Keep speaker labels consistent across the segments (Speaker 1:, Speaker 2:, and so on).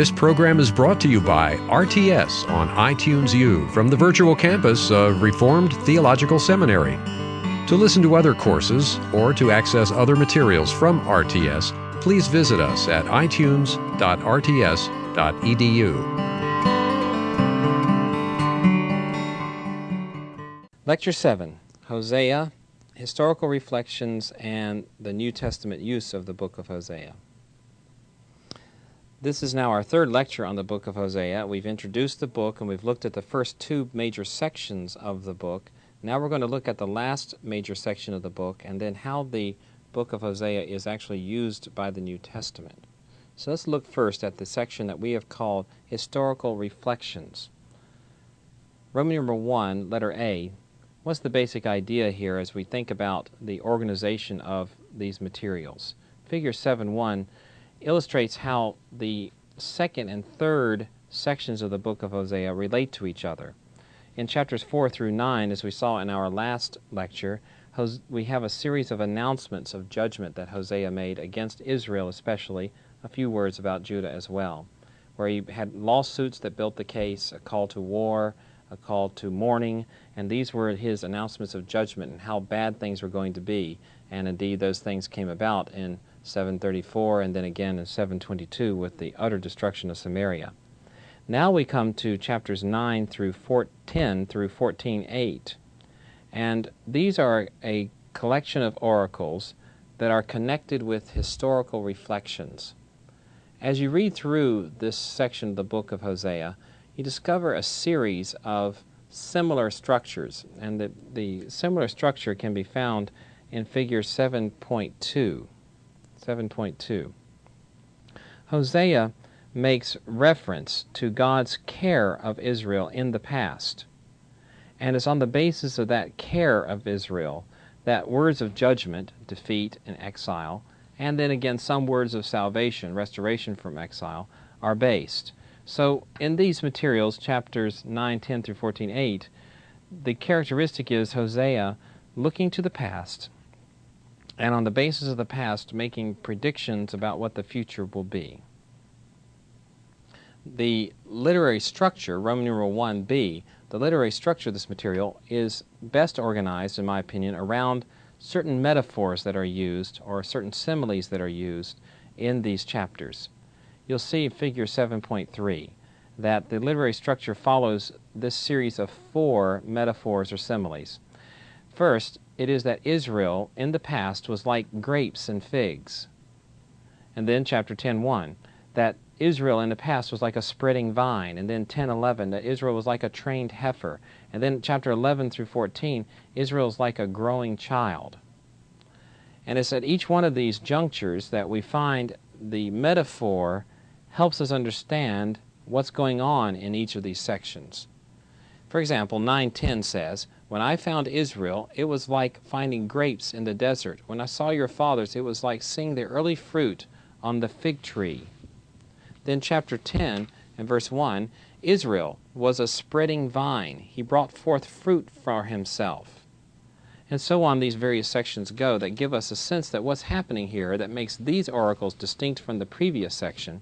Speaker 1: This program is brought to you by RTS on iTunes U from the virtual campus of Reformed Theological Seminary. To listen to other courses or to access other materials from RTS, please visit us at itunes.rts.edu.
Speaker 2: Lecture 7 Hosea, Historical Reflections, and the New Testament Use of the Book of Hosea. This is now our third lecture on the book of Hosea. We've introduced the book and we've looked at the first two major sections of the book. Now we're going to look at the last major section of the book and then how the book of Hosea is actually used by the New Testament. So let's look first at the section that we have called Historical Reflections. Roman number 1, letter A. What's the basic idea here as we think about the organization of these materials? Figure 7 1 illustrates how the second and third sections of the book of Hosea relate to each other. In chapters 4 through 9, as we saw in our last lecture, we have a series of announcements of judgment that Hosea made against Israel, especially, a few words about Judah as well, where he had lawsuits that built the case, a call to war, a call to mourning, and these were his announcements of judgment and how bad things were going to be. And indeed, those things came about in 734, and then again in 722 with the utter destruction of Samaria. Now we come to chapters 9 through 10 through 14:8, and these are a collection of oracles that are connected with historical reflections. As you read through this section of the book of Hosea, you discover a series of similar structures, and the, the similar structure can be found in figure 7.2. 7.2. Hosea makes reference to God's care of Israel in the past. And it's on the basis of that care of Israel that words of judgment, defeat, and exile, and then again some words of salvation, restoration from exile, are based. So in these materials, chapters 9, 10 through 14, 8, the characteristic is Hosea looking to the past and on the basis of the past, making predictions about what the future will be. The literary structure, Roman numeral 1b, the literary structure of this material is best organized, in my opinion, around certain metaphors that are used or certain similes that are used in these chapters. You'll see figure 7.3 that the literary structure follows this series of four metaphors or similes. First, it is that Israel in the past was like grapes and figs. And then chapter 10:1 that Israel in the past was like a spreading vine, and then 10:11 that Israel was like a trained heifer, and then chapter 11 through 14 Israel is like a growing child. And it's at each one of these junctures that we find the metaphor helps us understand what's going on in each of these sections. For example, 9:10 says, when I found Israel, it was like finding grapes in the desert. When I saw your fathers, it was like seeing the early fruit on the fig tree. Then, chapter 10 and verse 1 Israel was a spreading vine. He brought forth fruit for himself. And so on, these various sections go that give us a sense that what's happening here that makes these oracles distinct from the previous section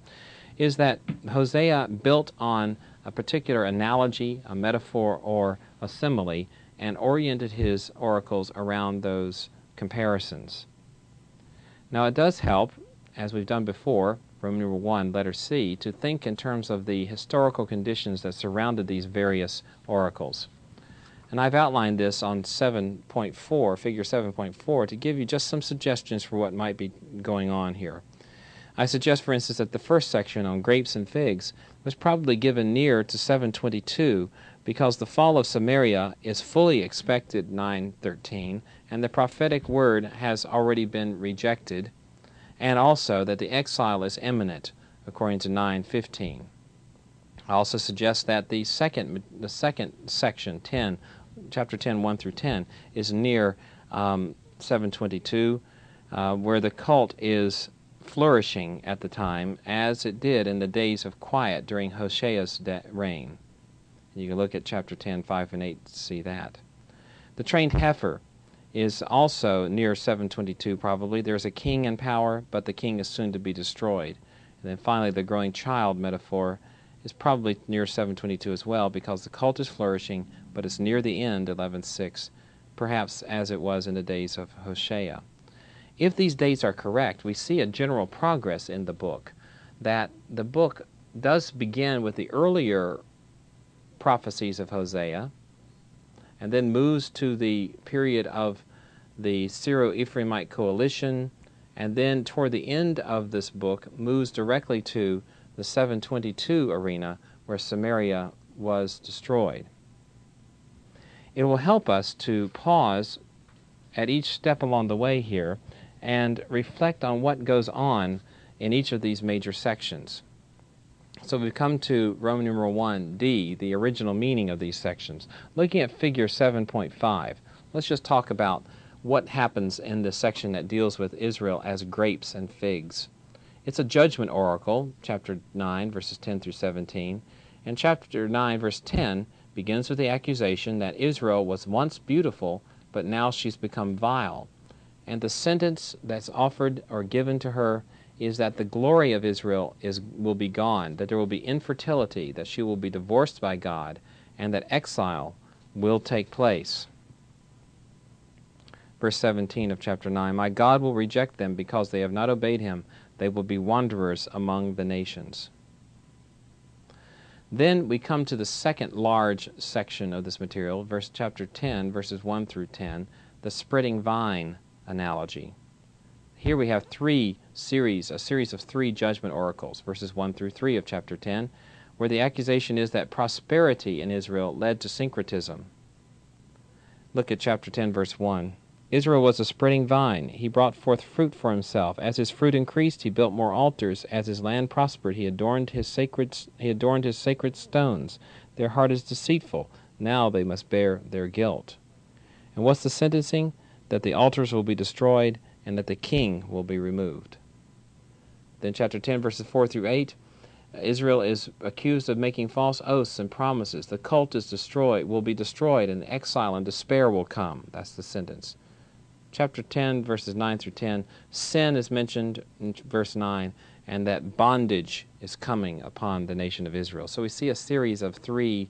Speaker 2: is that Hosea built on a particular analogy, a metaphor, or a simile and oriented his oracles around those comparisons. Now, it does help, as we've done before, Roman number 1, letter C, to think in terms of the historical conditions that surrounded these various oracles. And I've outlined this on 7.4, figure 7.4, to give you just some suggestions for what might be going on here. I suggest, for instance, that the first section on grapes and figs was probably given near to 722 because the fall of Samaria is fully expected 9:13 and the prophetic word has already been rejected and also that the exile is imminent according to 9:15. I also suggest that the second the second section 10 chapter 10 1 through 10 is near um, 722 uh, where the cult is flourishing at the time as it did in the days of quiet during Hosea's reign. You can look at chapter 10, 5 and 8 to see that. The trained heifer is also near 722 probably. There's a king in power, but the king is soon to be destroyed. And then finally, the growing child metaphor is probably near 722 as well because the cult is flourishing, but it's near the end, 11.6, perhaps as it was in the days of Hosea. If these dates are correct, we see a general progress in the book, that the book does begin with the earlier prophecies of Hosea and then moves to the period of the Syro Ephraimite coalition, and then toward the end of this book moves directly to the 722 arena where Samaria was destroyed. It will help us to pause at each step along the way here and reflect on what goes on in each of these major sections. So we've come to Roman numeral 1d, the original meaning of these sections. Looking at figure 7.5, let's just talk about what happens in the section that deals with Israel as grapes and figs. It's a judgment oracle, chapter 9, verses 10 through 17. And chapter 9, verse 10 begins with the accusation that Israel was once beautiful, but now she's become vile. And the sentence that's offered or given to her is that the glory of Israel is, will be gone, that there will be infertility, that she will be divorced by God, and that exile will take place. Verse 17 of chapter 9 My God will reject them because they have not obeyed him. They will be wanderers among the nations. Then we come to the second large section of this material, verse chapter 10, verses 1 through 10, the spreading vine analogy. Here we have three series, a series of three judgment oracles, verses 1 through 3 of chapter 10, where the accusation is that prosperity in Israel led to syncretism. Look at chapter 10, verse 1. Israel was a spreading vine. He brought forth fruit for himself. As his fruit increased, he built more altars. As his land prospered, he adorned his sacred he adorned his sacred stones. Their heart is deceitful. Now they must bear their guilt. And what's the sentencing? That the altars will be destroyed and that the king will be removed. Then chapter 10 verses 4 through 8 Israel is accused of making false oaths and promises. The cult is destroyed, will be destroyed, and exile and despair will come. That's the sentence. Chapter 10, verses 9 through 10, sin is mentioned in verse 9, and that bondage is coming upon the nation of Israel. So we see a series of three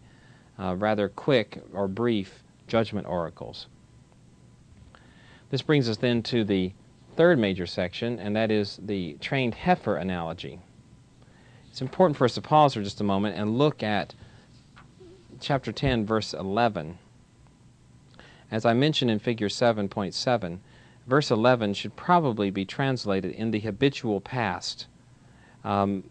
Speaker 2: uh, rather quick or brief judgment oracles. This brings us then to the third major section, and that is the trained heifer analogy. It's important for us to pause for just a moment and look at chapter 10, verse 11. As I mentioned in figure 7.7, verse 11 should probably be translated in the habitual past um,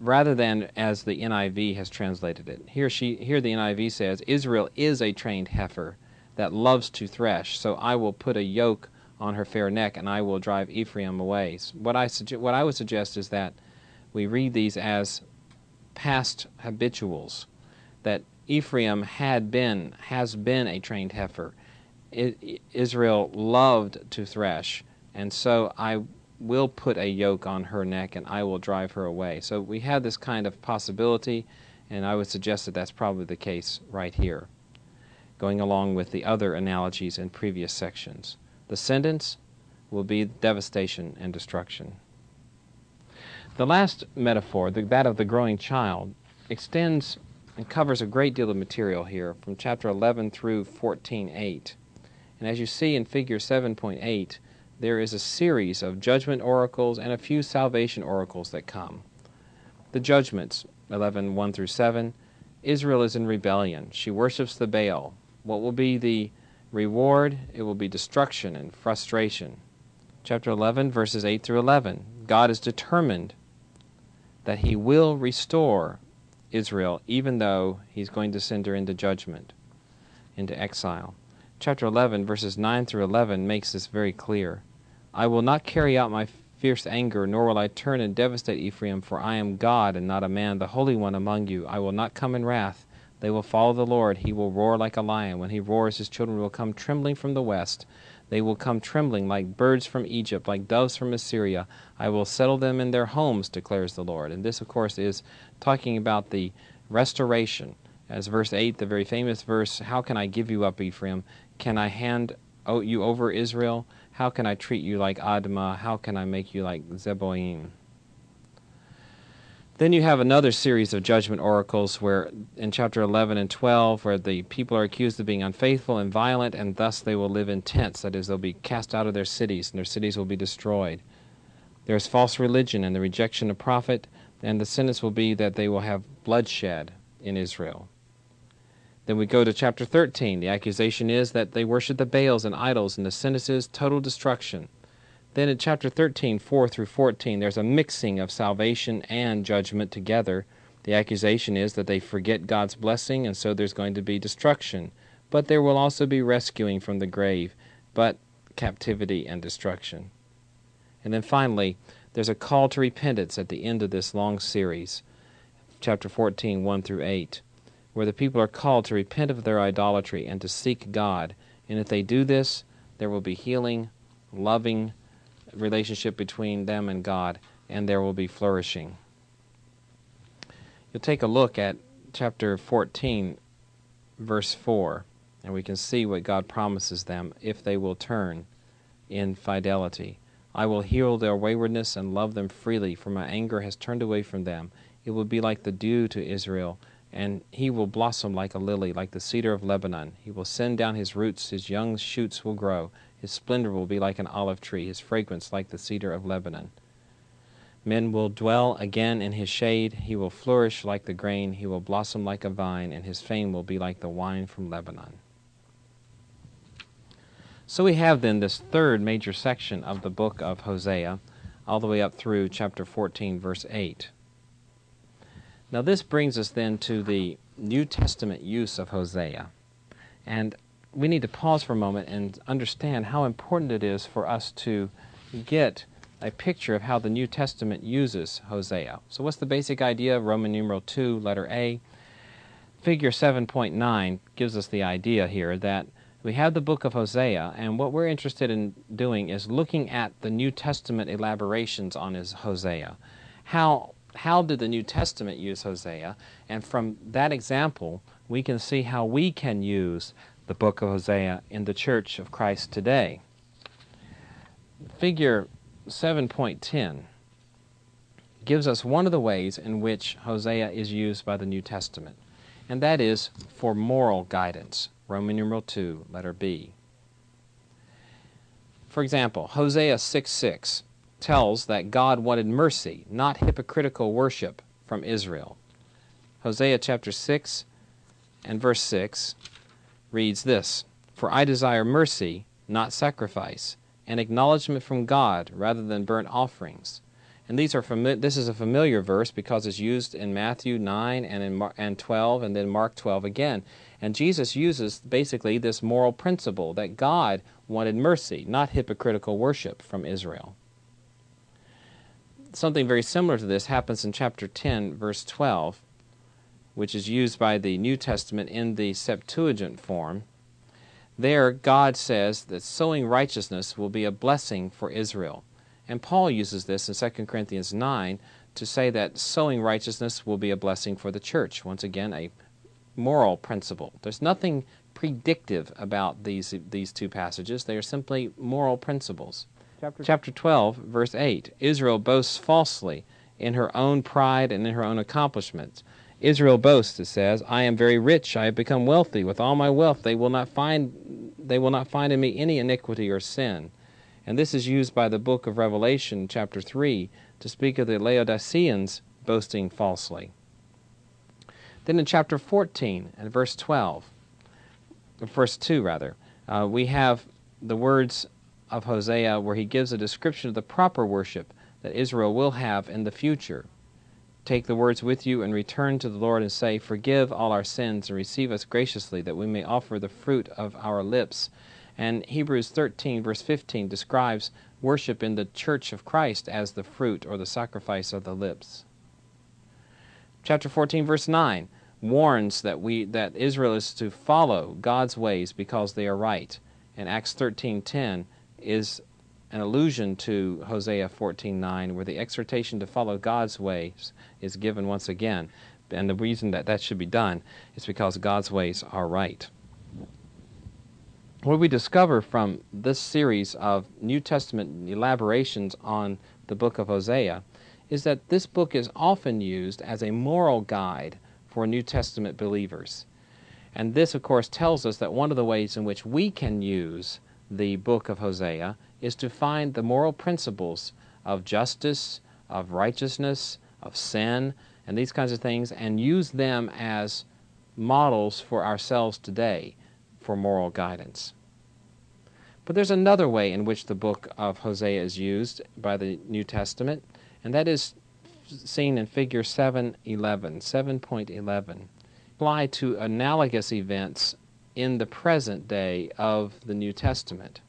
Speaker 2: rather than as the NIV has translated it. Here, she, here the NIV says, Israel is a trained heifer that loves to thresh, so I will put a yoke on her fair neck and I will drive Ephraim away. What I, suge- what I would suggest is that we read these as past habituals, that Ephraim had been, has been a trained heifer. Israel loved to thresh, and so I will put a yoke on her neck and I will drive her away. So we have this kind of possibility, and I would suggest that that's probably the case right here, going along with the other analogies in previous sections. The sentence will be devastation and destruction. The last metaphor, that of the growing child, extends and covers a great deal of material here from chapter 11 through 14.8. And as you see in figure 7.8, there is a series of judgment oracles and a few salvation oracles that come. The judgments, 11 1 through 7, Israel is in rebellion. She worships the Baal. What will be the reward? It will be destruction and frustration. Chapter 11, verses 8 through 11. God is determined that He will restore Israel, even though He's going to send her into judgment, into exile. Chapter 11, verses 9 through 11, makes this very clear. I will not carry out my fierce anger, nor will I turn and devastate Ephraim, for I am God and not a man, the Holy One among you. I will not come in wrath. They will follow the Lord. He will roar like a lion. When he roars, his children will come trembling from the west. They will come trembling like birds from Egypt, like doves from Assyria. I will settle them in their homes, declares the Lord. And this, of course, is talking about the restoration. As verse 8, the very famous verse, How can I give you up, Ephraim? Can I hand you over Israel? How can I treat you like Admah? How can I make you like Zeboim? Then you have another series of judgment oracles where in chapter 11 and 12 where the people are accused of being unfaithful and violent and thus they will live in tents that is they'll be cast out of their cities and their cities will be destroyed. There is false religion and the rejection of prophet and the sentence will be that they will have bloodshed in Israel. Then we go to chapter 13. The accusation is that they worship the Baals and idols and the sentence is total destruction. Then in chapter 13, 4 through 14, there's a mixing of salvation and judgment together. The accusation is that they forget God's blessing, and so there's going to be destruction. But there will also be rescuing from the grave, but captivity and destruction. And then finally, there's a call to repentance at the end of this long series, chapter 14, 1 through 8, where the people are called to repent of their idolatry and to seek God. And if they do this, there will be healing, loving, relationship between them and God, and there will be flourishing. You'll take a look at chapter 14, verse 4, and we can see what God promises them if they will turn in fidelity. I will heal their waywardness and love them freely, for my anger has turned away from them. It will be like the dew to Israel, and he will blossom like a lily, like the cedar of Lebanon. He will send down his roots, his young shoots will grow. His splendor will be like an olive tree, his fragrance like the cedar of Lebanon. Men will dwell again in his shade. He will flourish like the grain. He will blossom like a vine, and his fame will be like the wine from Lebanon. So we have then this third major section of the book of Hosea, all the way up through chapter 14, verse 8. Now, this brings us then to the New Testament use of Hosea. And we need to pause for a moment and understand how important it is for us to get a picture of how the New Testament uses Hosea. So, what's the basic idea? Roman numeral 2, letter A. Figure 7.9 gives us the idea here that we have the book of Hosea, and what we're interested in doing is looking at the New Testament elaborations on his Hosea. How, how did the New Testament use Hosea? And from that example, we can see how we can use the book of Hosea in the Church of Christ today. Figure 7.10 gives us one of the ways in which Hosea is used by the New Testament, and that is for moral guidance. Roman numeral 2, letter B. For example, Hosea 6 6 tells that God wanted mercy, not hypocritical worship, from Israel. Hosea chapter 6 and verse 6 reads this For I desire mercy, not sacrifice, and acknowledgement from God rather than burnt offerings. And these are fami- this is a familiar verse because it's used in Matthew 9 and in Mar- and 12 and then Mark 12 again. And Jesus uses basically this moral principle that God wanted mercy, not hypocritical worship from Israel. Something very similar to this happens in chapter 10 verse 12 which is used by the New Testament in the Septuagint form, there God says that sowing righteousness will be a blessing for Israel. And Paul uses this in 2 Corinthians 9 to say that sowing righteousness will be a blessing for the church. Once again, a moral principle. There's nothing predictive about these, these two passages, they are simply moral principles. Chapter, Chapter 12, verse 8 Israel boasts falsely in her own pride and in her own accomplishments. Israel boasts, it says, I am very rich, I have become wealthy. With all my wealth they will not find they will not find in me any iniquity or sin. And this is used by the book of Revelation, chapter 3, to speak of the Laodiceans boasting falsely. Then in chapter 14 and verse 12, verse 2 rather, uh, we have the words of Hosea where he gives a description of the proper worship that Israel will have in the future. Take the words with you and return to the Lord and say, Forgive all our sins and receive us graciously, that we may offer the fruit of our lips. And Hebrews 13, verse 15, describes worship in the church of Christ as the fruit or the sacrifice of the lips. Chapter 14, verse 9, warns that, we, that Israel is to follow God's ways because they are right. And Acts 13:10 is an allusion to Hosea 14:9, where the exhortation to follow God's ways is given once again. And the reason that that should be done is because God's ways are right. What we discover from this series of New Testament elaborations on the book of Hosea is that this book is often used as a moral guide for New Testament believers. And this, of course, tells us that one of the ways in which we can use the book of Hosea is to find the moral principles of justice, of righteousness, of sin, and these kinds of things, and use them as models for ourselves today for moral guidance. But there's another way in which the book of Hosea is used by the New Testament, and that is seen in figure 711, 7.11 apply to analogous events in the present day of the New Testament.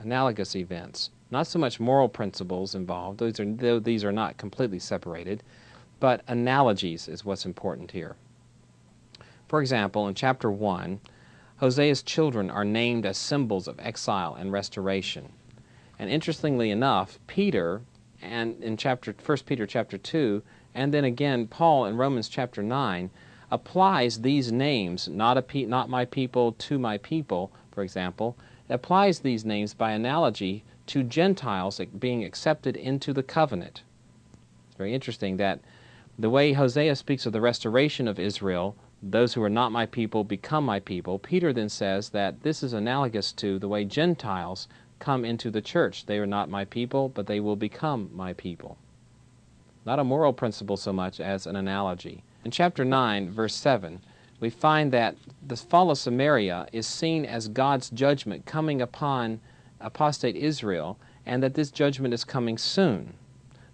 Speaker 2: Analogous events. Not so much moral principles involved, those are, though these are not completely separated, but analogies is what's important here. For example, in chapter 1, Hosea's children are named as symbols of exile and restoration. And interestingly enough, Peter, and in chapter 1 Peter chapter 2, and then again Paul in Romans chapter 9, applies these names, not, a pe- not my people to my people, for example, applies these names by analogy to Gentiles being accepted into the covenant. It's very interesting that the way Hosea speaks of the restoration of Israel, those who are not my people become my people, Peter then says that this is analogous to the way Gentiles come into the church. They are not my people, but they will become my people. Not a moral principle so much as an analogy. In chapter 9, verse 7, we find that the fall of Samaria is seen as God's judgment coming upon apostate Israel, and that this judgment is coming soon.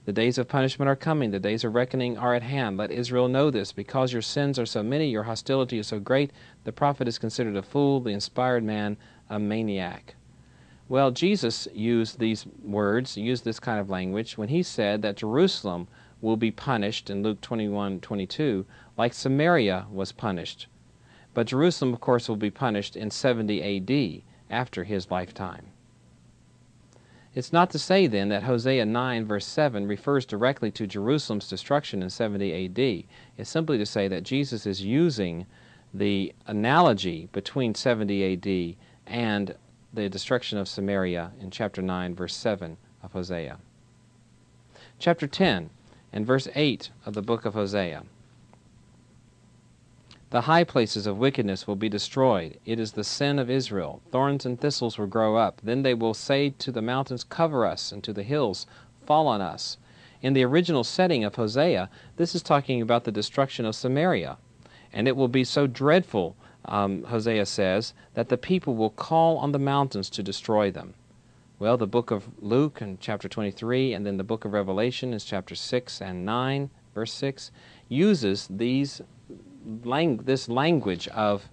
Speaker 2: The days of punishment are coming, the days of reckoning are at hand. Let Israel know this. Because your sins are so many, your hostility is so great, the prophet is considered a fool, the inspired man a maniac. Well, Jesus used these words, used this kind of language, when he said that Jerusalem will be punished in Luke 21 22, like Samaria was punished. But Jerusalem, of course, will be punished in 70 AD after his lifetime. It's not to say then that Hosea 9, verse 7, refers directly to Jerusalem's destruction in 70 AD. It's simply to say that Jesus is using the analogy between 70 AD and the destruction of Samaria in chapter 9, verse 7 of Hosea. Chapter 10 and verse 8 of the book of Hosea. The high places of wickedness will be destroyed. It is the sin of Israel. Thorns and thistles will grow up. Then they will say to the mountains, Cover us, and to the hills, Fall on us. In the original setting of Hosea, this is talking about the destruction of Samaria. And it will be so dreadful, um, Hosea says, that the people will call on the mountains to destroy them. Well, the book of Luke in chapter 23 and then the book of Revelation is chapter 6 and 9, verse 6, uses these lang- this language of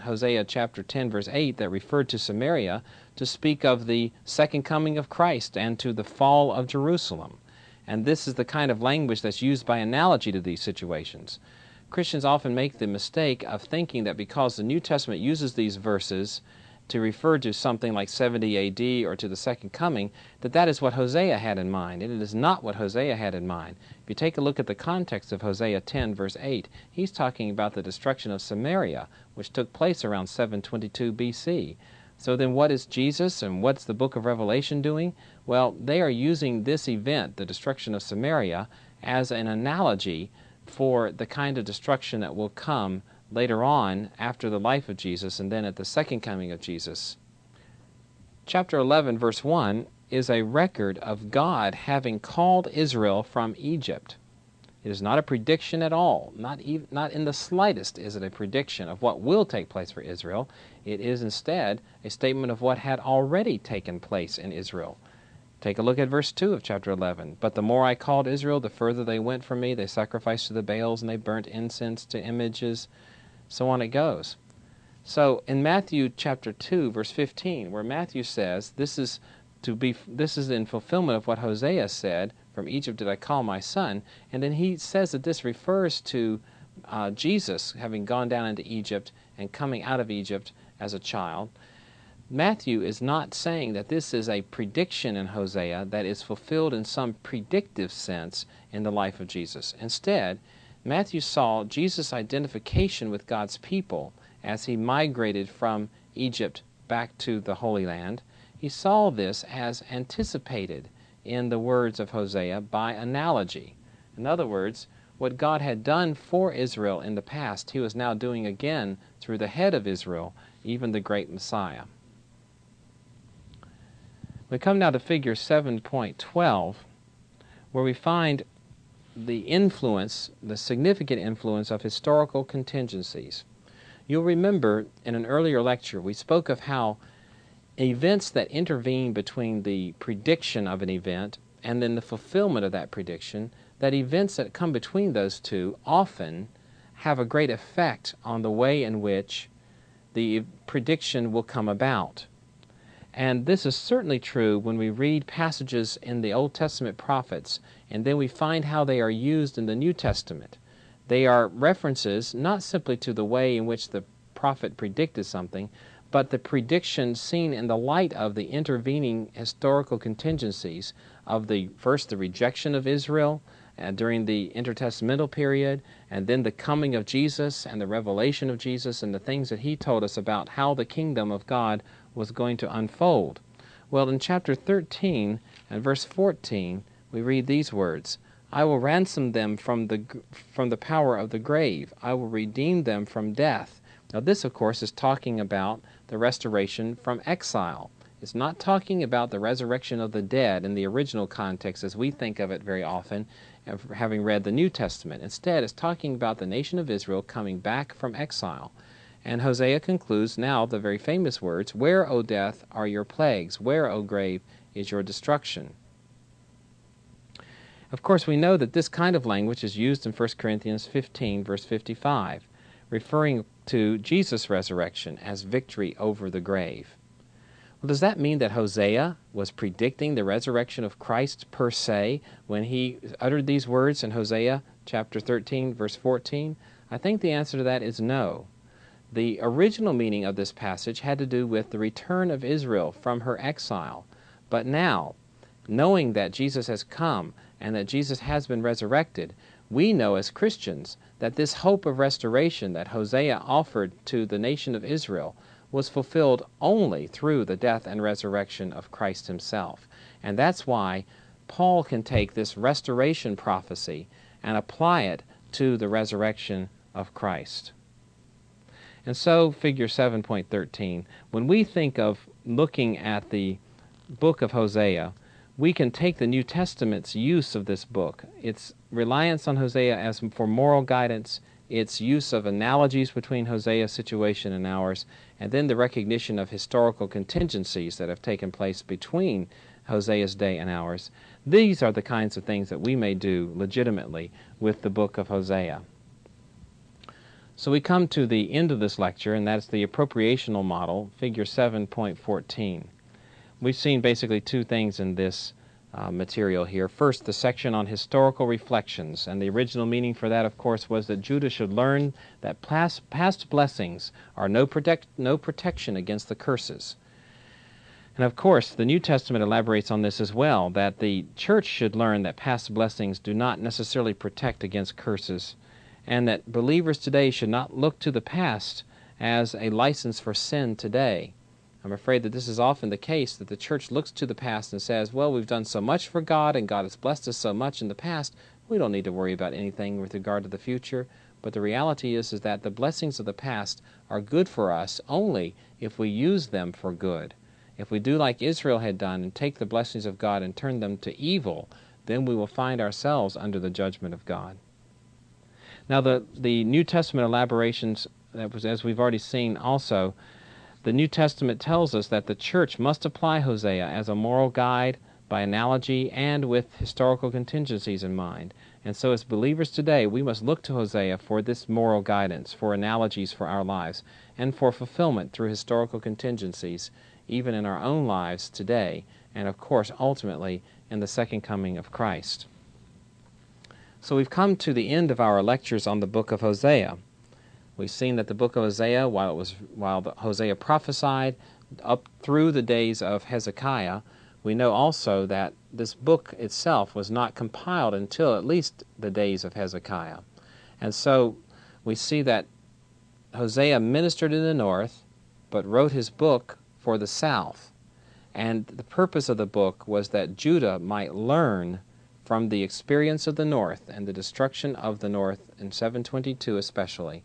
Speaker 2: Hosea chapter 10 verse 8 that referred to Samaria to speak of the second coming of Christ and to the fall of Jerusalem. And this is the kind of language that's used by analogy to these situations. Christians often make the mistake of thinking that because the New Testament uses these verses to refer to something like 70 AD or to the second coming, that that is what Hosea had in mind. And it is not what Hosea had in mind. If you take a look at the context of Hosea 10, verse 8, he's talking about the destruction of Samaria, which took place around 722 BC. So then, what is Jesus and what's the book of Revelation doing? Well, they are using this event, the destruction of Samaria, as an analogy for the kind of destruction that will come later on after the life of Jesus and then at the second coming of Jesus. Chapter 11, verse 1, is a record of God having called Israel from Egypt. It is not a prediction at all. Not, even, not in the slightest is it a prediction of what will take place for Israel. It is instead a statement of what had already taken place in Israel. Take a look at verse 2 of chapter 11. But the more I called Israel, the further they went from me. They sacrificed to the Baals and they burnt incense to images so on it goes. So in Matthew chapter 2 verse 15 where Matthew says this is to be this is in fulfillment of what Hosea said from Egypt did I call my son and then he says that this refers to uh, Jesus having gone down into Egypt and coming out of Egypt as a child. Matthew is not saying that this is a prediction in Hosea that is fulfilled in some predictive sense in the life of Jesus. Instead, Matthew saw Jesus' identification with God's people as he migrated from Egypt back to the Holy Land. He saw this as anticipated in the words of Hosea by analogy. In other words, what God had done for Israel in the past, he was now doing again through the head of Israel, even the great Messiah. We come now to figure 7.12, where we find the influence, the significant influence of historical contingencies. You'll remember in an earlier lecture we spoke of how events that intervene between the prediction of an event and then the fulfillment of that prediction, that events that come between those two often have a great effect on the way in which the prediction will come about. And this is certainly true when we read passages in the Old Testament prophets and then we find how they are used in the New Testament. They are references not simply to the way in which the prophet predicted something, but the prediction seen in the light of the intervening historical contingencies of the first the rejection of Israel uh, during the intertestamental period, and then the coming of Jesus and the revelation of Jesus and the things that he told us about how the kingdom of God was going to unfold. Well, in chapter 13 and verse 14, we read these words I will ransom them from the, from the power of the grave, I will redeem them from death. Now, this, of course, is talking about the restoration from exile. It's not talking about the resurrection of the dead in the original context as we think of it very often, having read the New Testament. Instead, it's talking about the nation of Israel coming back from exile. And Hosea concludes now the very famous words Where, O death, are your plagues? Where, O grave, is your destruction? Of course, we know that this kind of language is used in 1 Corinthians 15, verse 55, referring to Jesus' resurrection as victory over the grave. Well, does that mean that Hosea was predicting the resurrection of Christ per se when he uttered these words in Hosea chapter 13, verse 14? I think the answer to that is no. The original meaning of this passage had to do with the return of Israel from her exile. But now, knowing that Jesus has come and that Jesus has been resurrected, we know as Christians that this hope of restoration that Hosea offered to the nation of Israel was fulfilled only through the death and resurrection of Christ Himself. And that's why Paul can take this restoration prophecy and apply it to the resurrection of Christ. And so, figure 7.13, when we think of looking at the book of Hosea, we can take the New Testament's use of this book, its reliance on Hosea as for moral guidance, its use of analogies between Hosea's situation and ours, and then the recognition of historical contingencies that have taken place between Hosea's day and ours. These are the kinds of things that we may do legitimately with the book of Hosea. So we come to the end of this lecture, and that's the appropriational model, figure 7.14. We've seen basically two things in this uh, material here. First, the section on historical reflections, and the original meaning for that, of course, was that Judah should learn that past, past blessings are no, protect, no protection against the curses. And of course, the New Testament elaborates on this as well that the church should learn that past blessings do not necessarily protect against curses and that believers today should not look to the past as a license for sin today. I'm afraid that this is often the case that the church looks to the past and says, well, we've done so much for God and God has blessed us so much in the past, we don't need to worry about anything with regard to the future. But the reality is, is that the blessings of the past are good for us only if we use them for good. If we do like Israel had done and take the blessings of God and turn them to evil, then we will find ourselves under the judgment of God. Now, the, the New Testament elaborations, that was, as we've already seen also, the New Testament tells us that the church must apply Hosea as a moral guide by analogy and with historical contingencies in mind. And so, as believers today, we must look to Hosea for this moral guidance, for analogies for our lives, and for fulfillment through historical contingencies, even in our own lives today, and of course, ultimately, in the second coming of Christ. So we've come to the end of our lectures on the book of Hosea. We've seen that the book of Hosea, while it was while Hosea prophesied up through the days of Hezekiah, we know also that this book itself was not compiled until at least the days of Hezekiah. And so we see that Hosea ministered in the north, but wrote his book for the south. And the purpose of the book was that Judah might learn from the experience of the North and the destruction of the North in 722 especially,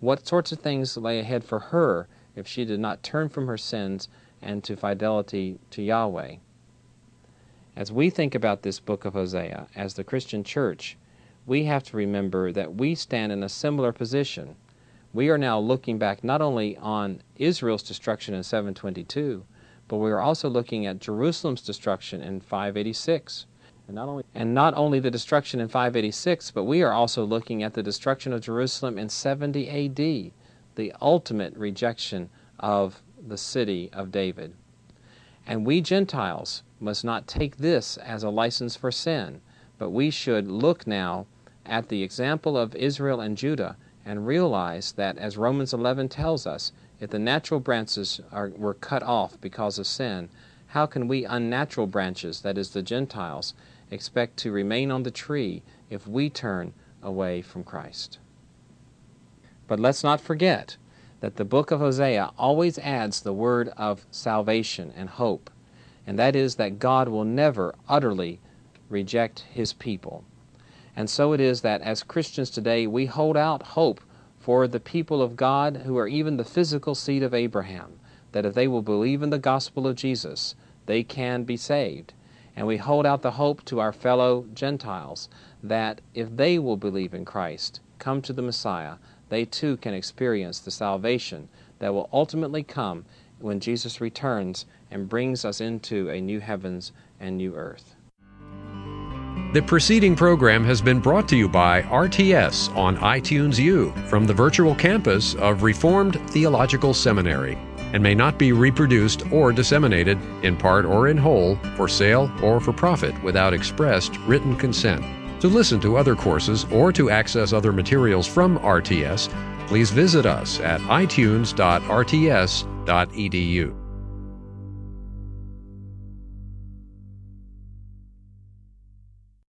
Speaker 2: what sorts of things lay ahead for her if she did not turn from her sins and to fidelity to Yahweh. As we think about this book of Hosea as the Christian church, we have to remember that we stand in a similar position. We are now looking back not only on Israel's destruction in 722, but we are also looking at Jerusalem's destruction in 586. And not, only, and not only the destruction in 586, but we are also looking at the destruction of Jerusalem in 70 AD, the ultimate rejection of the city of David. And we Gentiles must not take this as a license for sin, but we should look now at the example of Israel and Judah and realize that, as Romans 11 tells us, if the natural branches are, were cut off because of sin, how can we unnatural branches, that is, the Gentiles, expect to remain on the tree if we turn away from Christ? But let's not forget that the book of Hosea always adds the word of salvation and hope, and that is that God will never utterly reject his people. And so it is that as Christians today, we hold out hope for the people of God who are even the physical seed of Abraham, that if they will believe in the gospel of Jesus, they can be saved. And we hold out the hope to our fellow Gentiles that if they will believe in Christ, come to the Messiah, they too can experience the salvation that will ultimately come when Jesus returns and brings us into a new heavens and new earth.
Speaker 1: The preceding program has been brought to you by RTS on iTunes U from the virtual campus of Reformed Theological Seminary and may not be reproduced or disseminated, in part or in whole, for sale or for profit without expressed written consent. To listen to other courses or to access other materials from RTS, please visit us at itunes.rts.edu.